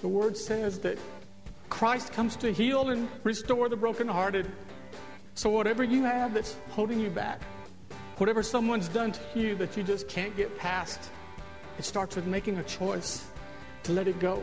The word says that Christ comes to heal and restore the brokenhearted. So, whatever you have that's holding you back, whatever someone's done to you that you just can't get past, it starts with making a choice to let it go.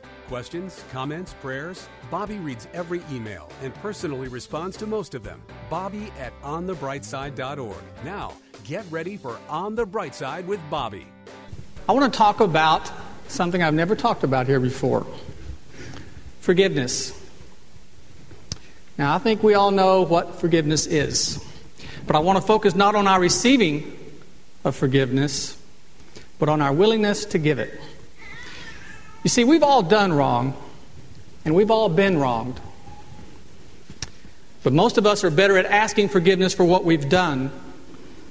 Questions, comments, prayers? Bobby reads every email and personally responds to most of them. Bobby at onthebrightside.org. Now, get ready for On the Bright Side with Bobby. I want to talk about something I've never talked about here before forgiveness. Now, I think we all know what forgiveness is, but I want to focus not on our receiving of forgiveness, but on our willingness to give it. You see, we've all done wrong, and we've all been wronged. But most of us are better at asking forgiveness for what we've done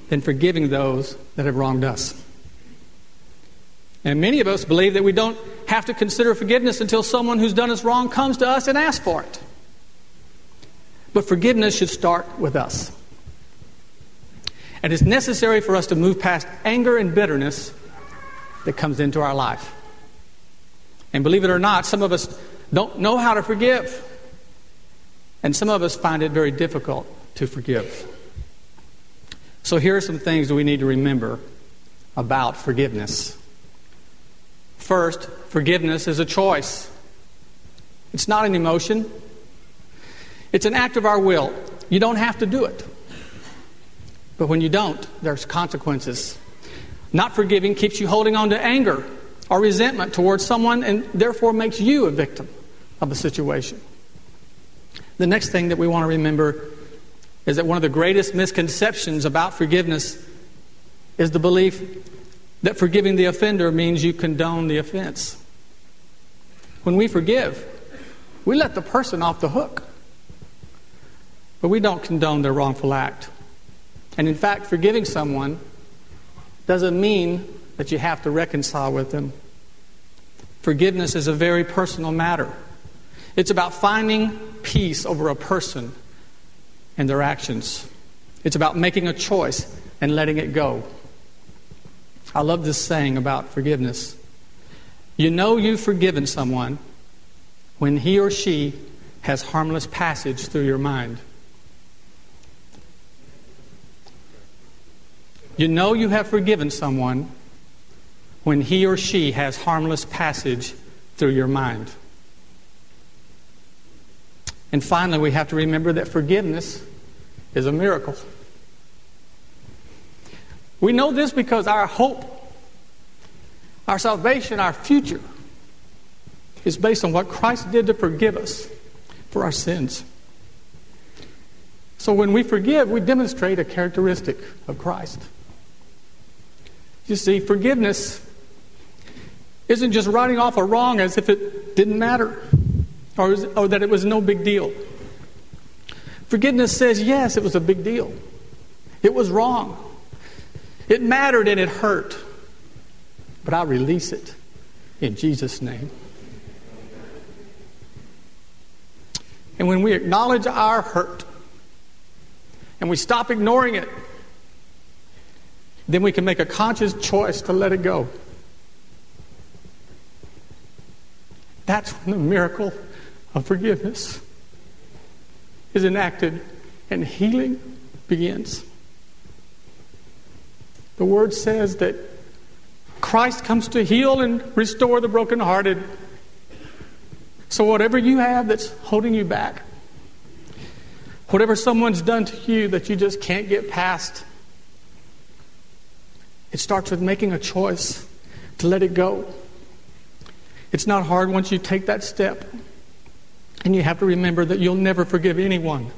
than forgiving those that have wronged us. And many of us believe that we don't have to consider forgiveness until someone who's done us wrong comes to us and asks for it. But forgiveness should start with us. And it's necessary for us to move past anger and bitterness that comes into our life. And believe it or not, some of us don't know how to forgive. And some of us find it very difficult to forgive. So here are some things that we need to remember about forgiveness. First, forgiveness is a choice. It's not an emotion. It's an act of our will. You don't have to do it. But when you don't, there's consequences. Not forgiving keeps you holding on to anger or resentment towards someone and therefore makes you a victim of the situation. The next thing that we want to remember is that one of the greatest misconceptions about forgiveness is the belief that forgiving the offender means you condone the offense. When we forgive, we let the person off the hook, but we don't condone their wrongful act. And in fact, forgiving someone doesn't mean that you have to reconcile with them. Forgiveness is a very personal matter. It's about finding peace over a person and their actions. It's about making a choice and letting it go. I love this saying about forgiveness. You know you've forgiven someone when he or she has harmless passage through your mind. You know you have forgiven someone when he or she has harmless passage through your mind. And finally, we have to remember that forgiveness is a miracle. We know this because our hope, our salvation, our future is based on what Christ did to forgive us for our sins. So when we forgive, we demonstrate a characteristic of Christ. You see, forgiveness isn't just writing off a wrong as if it didn't matter or, or that it was no big deal. Forgiveness says, yes, it was a big deal. It was wrong. It mattered and it hurt. But I release it in Jesus' name. And when we acknowledge our hurt and we stop ignoring it, then we can make a conscious choice to let it go. That's when the miracle of forgiveness is enacted and healing begins. The word says that Christ comes to heal and restore the brokenhearted. So, whatever you have that's holding you back, whatever someone's done to you that you just can't get past, it starts with making a choice to let it go. It's not hard once you take that step. And you have to remember that you'll never forgive anyone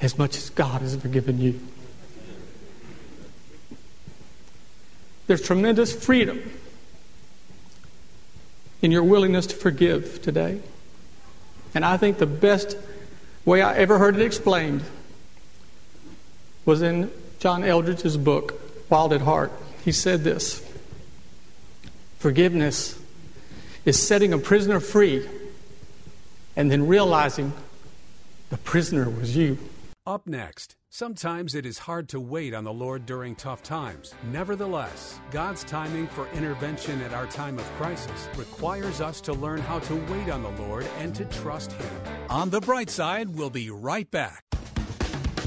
as much as God has forgiven you. There's tremendous freedom in your willingness to forgive today. And I think the best way I ever heard it explained was in John Eldredge's book, Wild at Heart. He said this Forgiveness is setting a prisoner free and then realizing the prisoner was you. Up next, sometimes it is hard to wait on the Lord during tough times. Nevertheless, God's timing for intervention at our time of crisis requires us to learn how to wait on the Lord and to trust Him. On the bright side, we'll be right back.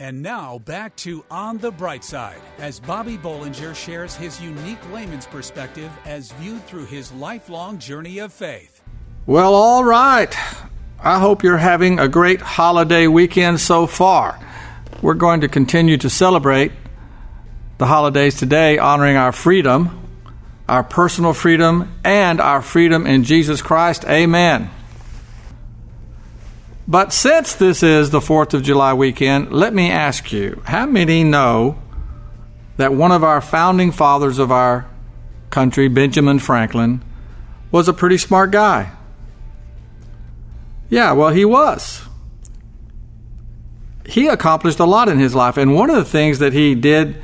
And now back to On the Bright Side as Bobby Bollinger shares his unique layman's perspective as viewed through his lifelong journey of faith. Well, all right. I hope you're having a great holiday weekend so far. We're going to continue to celebrate the holidays today, honoring our freedom, our personal freedom, and our freedom in Jesus Christ. Amen. But since this is the 4th of July weekend, let me ask you how many know that one of our founding fathers of our country, Benjamin Franklin, was a pretty smart guy? Yeah, well, he was. He accomplished a lot in his life, and one of the things that he did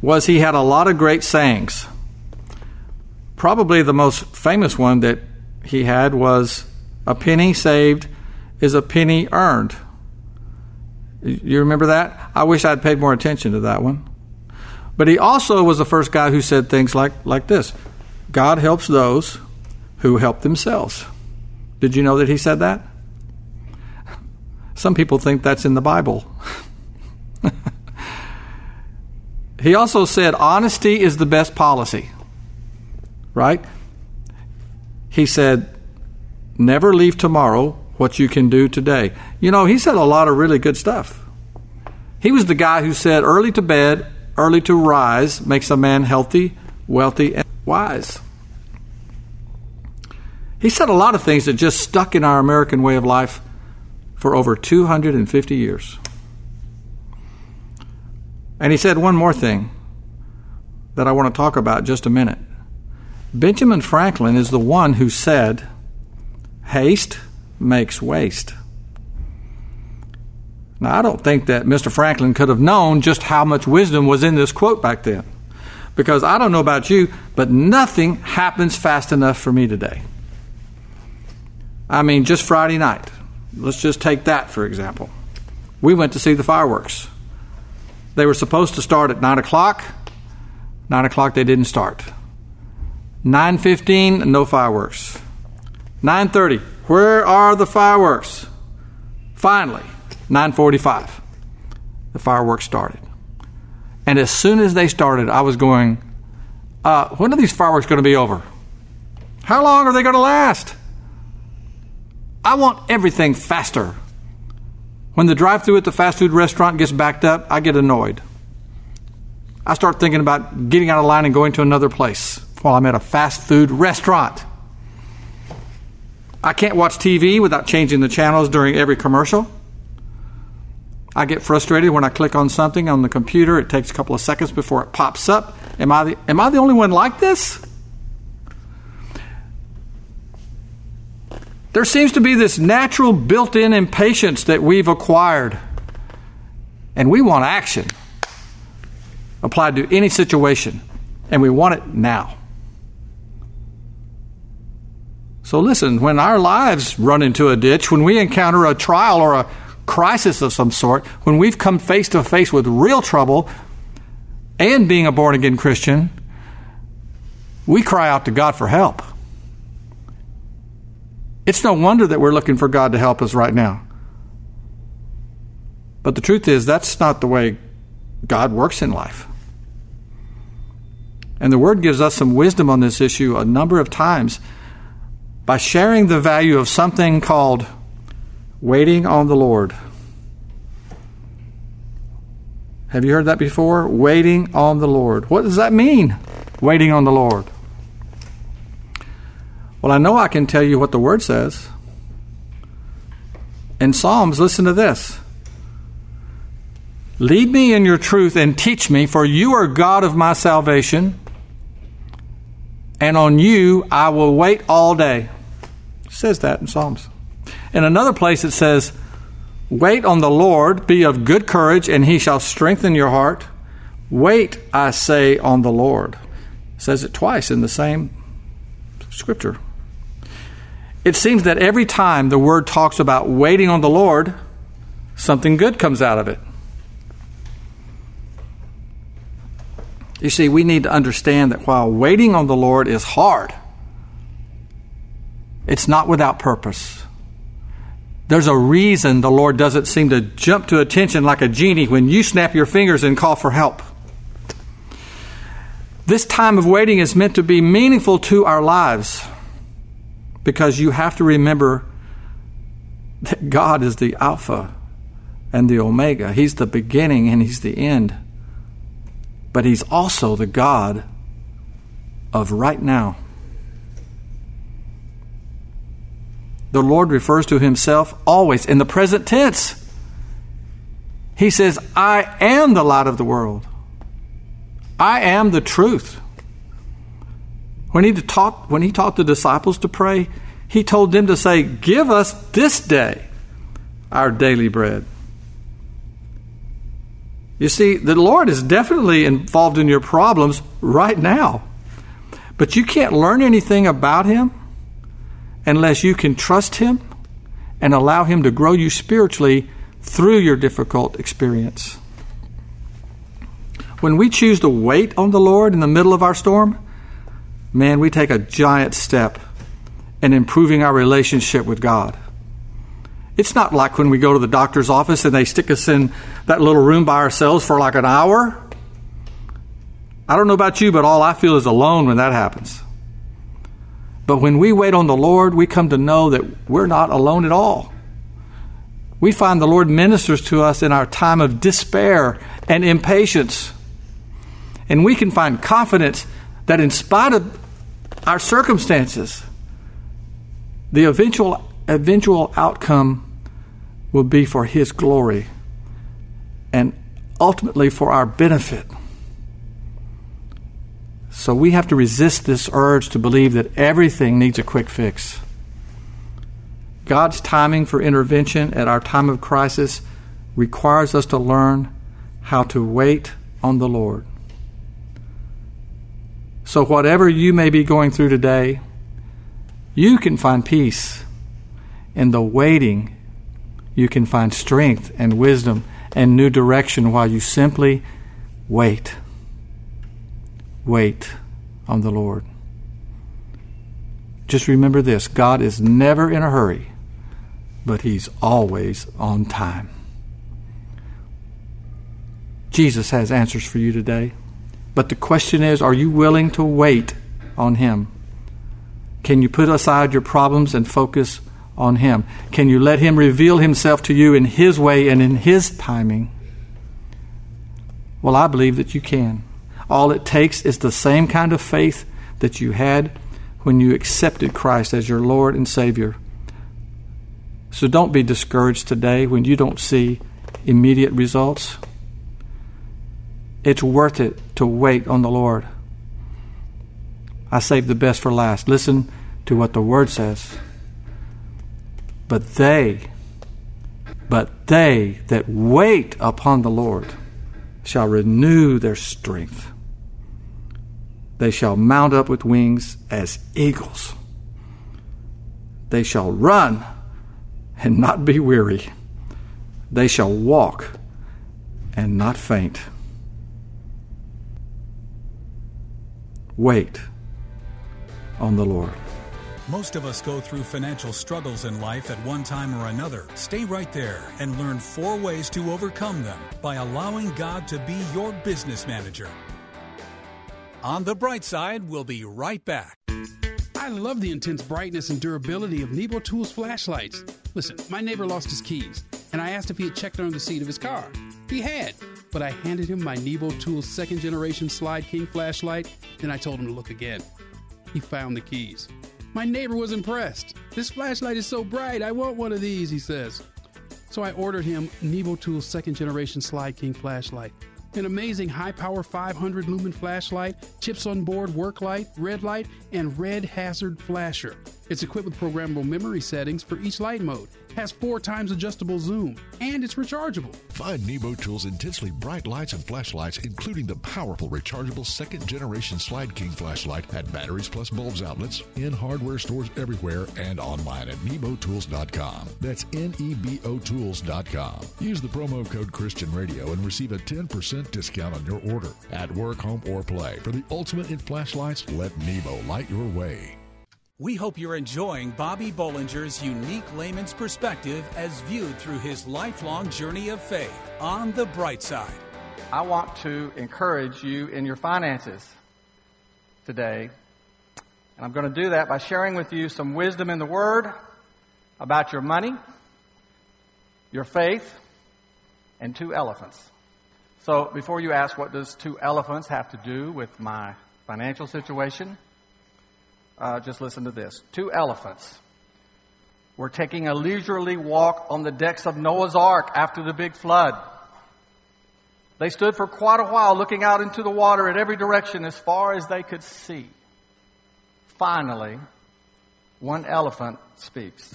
was he had a lot of great sayings. Probably the most famous one that he had was a penny saved is a penny earned. You remember that? I wish I'd paid more attention to that one. But he also was the first guy who said things like, like this God helps those who help themselves. Did you know that he said that? Some people think that's in the Bible. he also said honesty is the best policy, right? He said, never leave tomorrow what you can do today. You know, he said a lot of really good stuff. He was the guy who said, early to bed, early to rise makes a man healthy, wealthy, and wise. He said a lot of things that just stuck in our American way of life for over 250 years. And he said one more thing that I want to talk about just a minute. Benjamin Franklin is the one who said, Haste makes waste. Now, I don't think that Mr. Franklin could have known just how much wisdom was in this quote back then. Because I don't know about you, but nothing happens fast enough for me today. I mean, just Friday night. Let's just take that for example. We went to see the fireworks. They were supposed to start at 9 o'clock. 9 o'clock, they didn't start. 9.15, no fireworks. 9.30, where are the fireworks? Finally, 9:45. The fireworks started. And as soon as they started, I was going, uh, when are these fireworks going to be over? How long are they going to last? I want everything faster. When the drive through at the fast food restaurant gets backed up, I get annoyed. I start thinking about getting out of line and going to another place while I'm at a fast food restaurant. I can't watch TV without changing the channels during every commercial. I get frustrated when I click on something on the computer. It takes a couple of seconds before it pops up. Am I the, am I the only one like this? There seems to be this natural built in impatience that we've acquired. And we want action applied to any situation. And we want it now. So listen, when our lives run into a ditch, when we encounter a trial or a crisis of some sort, when we've come face to face with real trouble and being a born again Christian, we cry out to God for help. It's no wonder that we're looking for God to help us right now. But the truth is, that's not the way God works in life. And the Word gives us some wisdom on this issue a number of times by sharing the value of something called waiting on the Lord. Have you heard that before? Waiting on the Lord. What does that mean, waiting on the Lord? Well, I know I can tell you what the Word says. In Psalms, listen to this Lead me in your truth and teach me, for you are God of my salvation, and on you I will wait all day. Says that in Psalms. In another place, it says, Wait on the Lord, be of good courage, and he shall strengthen your heart. Wait, I say, on the Lord. It says it twice in the same scripture. It seems that every time the word talks about waiting on the Lord, something good comes out of it. You see, we need to understand that while waiting on the Lord is hard, it's not without purpose. There's a reason the Lord doesn't seem to jump to attention like a genie when you snap your fingers and call for help. This time of waiting is meant to be meaningful to our lives because you have to remember that God is the Alpha and the Omega. He's the beginning and He's the end. But He's also the God of right now. The Lord refers to himself always in the present tense. He says, I am the light of the world. I am the truth. When he taught, when he taught the disciples to pray, he told them to say, Give us this day our daily bread. You see, the Lord is definitely involved in your problems right now. But you can't learn anything about Him unless you can trust Him and allow Him to grow you spiritually through your difficult experience. When we choose to wait on the Lord in the middle of our storm, man, we take a giant step in improving our relationship with God. It's not like when we go to the doctor's office and they stick us in that little room by ourselves for like an hour. I don't know about you, but all I feel is alone when that happens. But when we wait on the Lord, we come to know that we're not alone at all. We find the Lord ministers to us in our time of despair and impatience. And we can find confidence that, in spite of our circumstances, the eventual, eventual outcome will be for His glory and ultimately for our benefit. So we have to resist this urge to believe that everything needs a quick fix. God's timing for intervention at our time of crisis requires us to learn how to wait on the Lord. So, whatever you may be going through today, you can find peace. In the waiting, you can find strength and wisdom and new direction while you simply wait wait on the Lord. Just remember this God is never in a hurry, but He's always on time. Jesus has answers for you today. But the question is are you willing to wait on Him? Can you put aside your problems and focus on Him? Can you let Him reveal Himself to you in His way and in His timing? Well, I believe that you can. All it takes is the same kind of faith that you had when you accepted Christ as your Lord and Savior. So don't be discouraged today when you don't see immediate results. It's worth it to wait on the Lord. I saved the best for last. Listen to what the Word says. But they, but they that wait upon the Lord shall renew their strength. They shall mount up with wings as eagles. They shall run and not be weary. They shall walk and not faint. Wait on the Lord. Most of us go through financial struggles in life at one time or another. Stay right there and learn four ways to overcome them by allowing God to be your business manager. On the bright side, we'll be right back. I love the intense brightness and durability of Nebo Tools flashlights. Listen, my neighbor lost his keys, and I asked if he had checked under the seat of his car. He had, but I handed him my Nebo Tools second generation Slyde King flashlight, then I told him to look again. He found the keys. My neighbor was impressed. This flashlight is so bright, I want one of these, he says. So I ordered him Nebo Tools second generation Slyde King flashlight. An amazing high power 500 lumen flashlight, chips on board work light, red light, and red hazard flasher. It's equipped with programmable memory settings for each light mode, has four times adjustable zoom, and it's rechargeable. Find Nebo Tools' intensely bright lights and flashlights, including the powerful rechargeable second generation Slyde King flashlight at Batteries Plus Bulbs outlets, in hardware stores everywhere, and online at nebotools.com. That's N E B O Tools.com. Use the promo code Christian Radio and receive a 10% discount on your order. At work, home, or play. For the ultimate in flashlights, let Nebo light your way. We hope you're enjoying Bobby Bollinger's unique layman's perspective as viewed through his lifelong journey of faith on the bright side. I want to encourage you in your finances today. And I'm going to do that by sharing with you some wisdom in the Word about your money, your faith, and two elephants. So before you ask what does two elephants have to do with my financial situation, uh, just listen to this. Two elephants were taking a leisurely walk on the decks of Noah's Ark after the big flood. They stood for quite a while looking out into the water in every direction as far as they could see. Finally, one elephant speaks.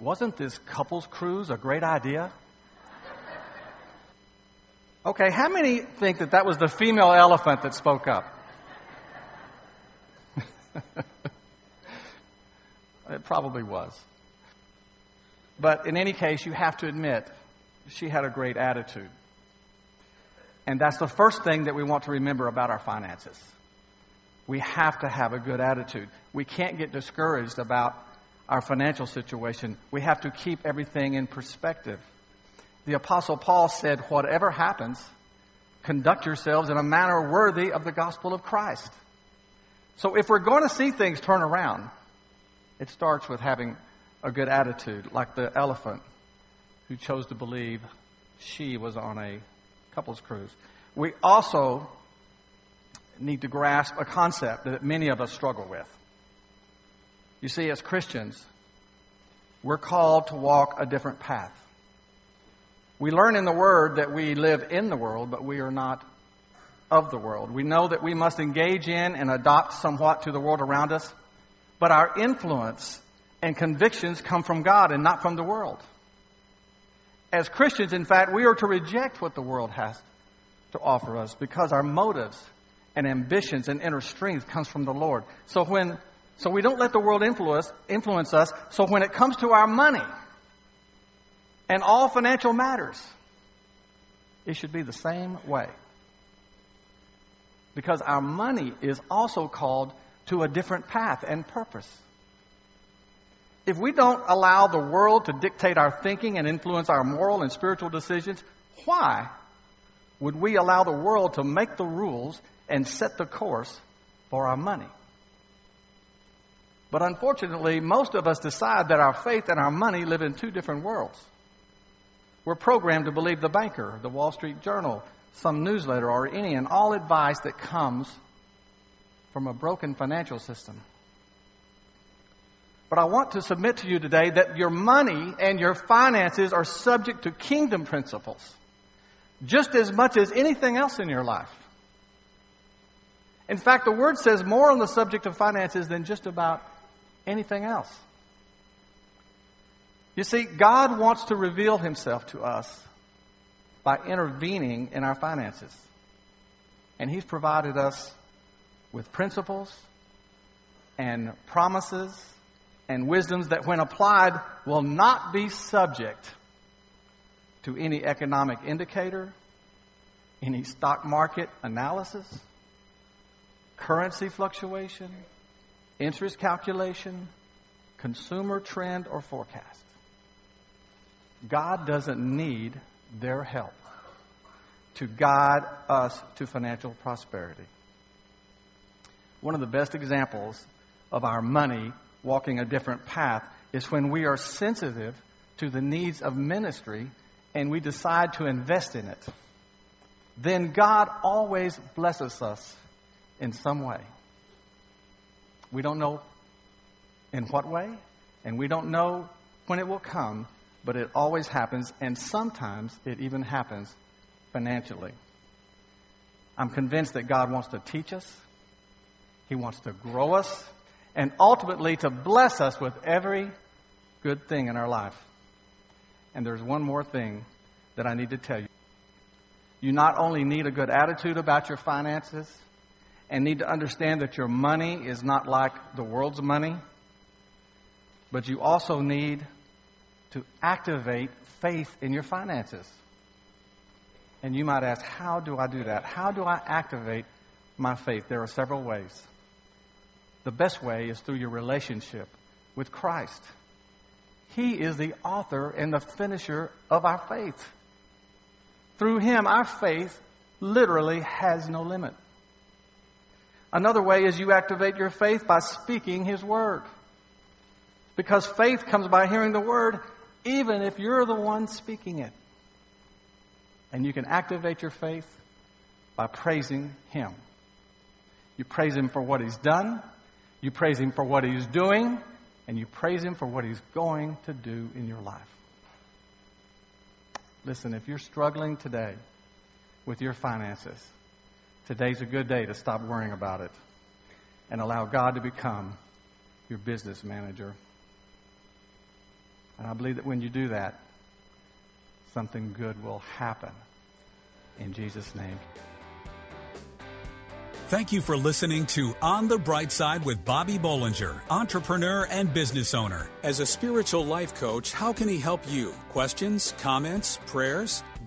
Wasn't this couples cruise a great idea? Okay, how many think that that was the female elephant that spoke up? it probably was. But in any case, you have to admit, she had a great attitude. And that's the first thing that we want to remember about our finances. We have to have a good attitude. We can't get discouraged about our financial situation. We have to keep everything in perspective. The Apostle Paul said, Whatever happens, conduct yourselves in a manner worthy of the gospel of Christ. So if we're going to see things turn around, it starts with having a good attitude, like the elephant who chose to believe she was on a couples cruise. We also need to grasp a concept that many of us struggle with. You see, as Christians, we're called to walk a different path. We learn in the Word that we live in the world, but we are not of the world. We know that we must engage in and adopt somewhat to the world around us, but our influence and convictions come from God and not from the world. As Christians, in fact, we are to reject what the world has to offer us because our motives and ambitions and inner strength comes from the Lord. So when so we don't let the world influence influence us. So when it comes to our money and all financial matters, it should be the same way because our money is also called to a different path and purpose. If we don't allow the world to dictate our thinking and influence our moral and spiritual decisions, why would we allow the world to make the rules and set the course for our money? But unfortunately, most of us decide that our faith and our money live in two different worlds. We're programmed to believe the banker, the Wall Street Journal, some newsletter or any and all advice that comes from a broken financial system. But I want to submit to you today that your money and your finances are subject to kingdom principles just as much as anything else in your life. In fact, the Word says more on the subject of finances than just about anything else. You see, God wants to reveal Himself to us by intervening in our finances. And He's provided us with principles and promises and wisdoms that, when applied, will not be subject to any economic indicator, any stock market analysis, currency fluctuation, interest calculation, consumer trend, or forecast. God doesn't need their help to guide us to financial prosperity. One of the best examples of our money walking a different path is when we are sensitive to the needs of ministry and we decide to invest in it. Then God always blesses us in some way. We don't know in what way, and we don't know when it will come, but it always happens, and sometimes it even happens financially. I'm convinced that God wants to teach us, He wants to grow us, and ultimately to bless us with every good thing in our life. And there's one more thing that I need to tell you. You not only need a good attitude about your finances and need to understand that your money is not like the world's money, but you also need to activate faith in your finances. And you might ask, how do I do that? How do I activate my faith? There are several ways. The best way is through your relationship with Christ. He is the author and the finisher of our faith. Through Him, our faith literally has no limit. Another way is you activate your faith by speaking His Word. Because faith comes by hearing the Word, even if you're the one speaking it. And you can activate your faith by praising Him. You praise Him for what He's done, you praise Him for what He's doing, and you praise Him for what He's going to do in your life. Listen, if you're struggling today with your finances, today's a good day to stop worrying about it and allow God to become your business manager. And I believe that when you do that, something good will happen. In Jesus' name. Thank you for listening to On the Bright Side with Bobby Bollinger, entrepreneur and business owner. As a spiritual life coach, how can he help you? Questions, comments, prayers?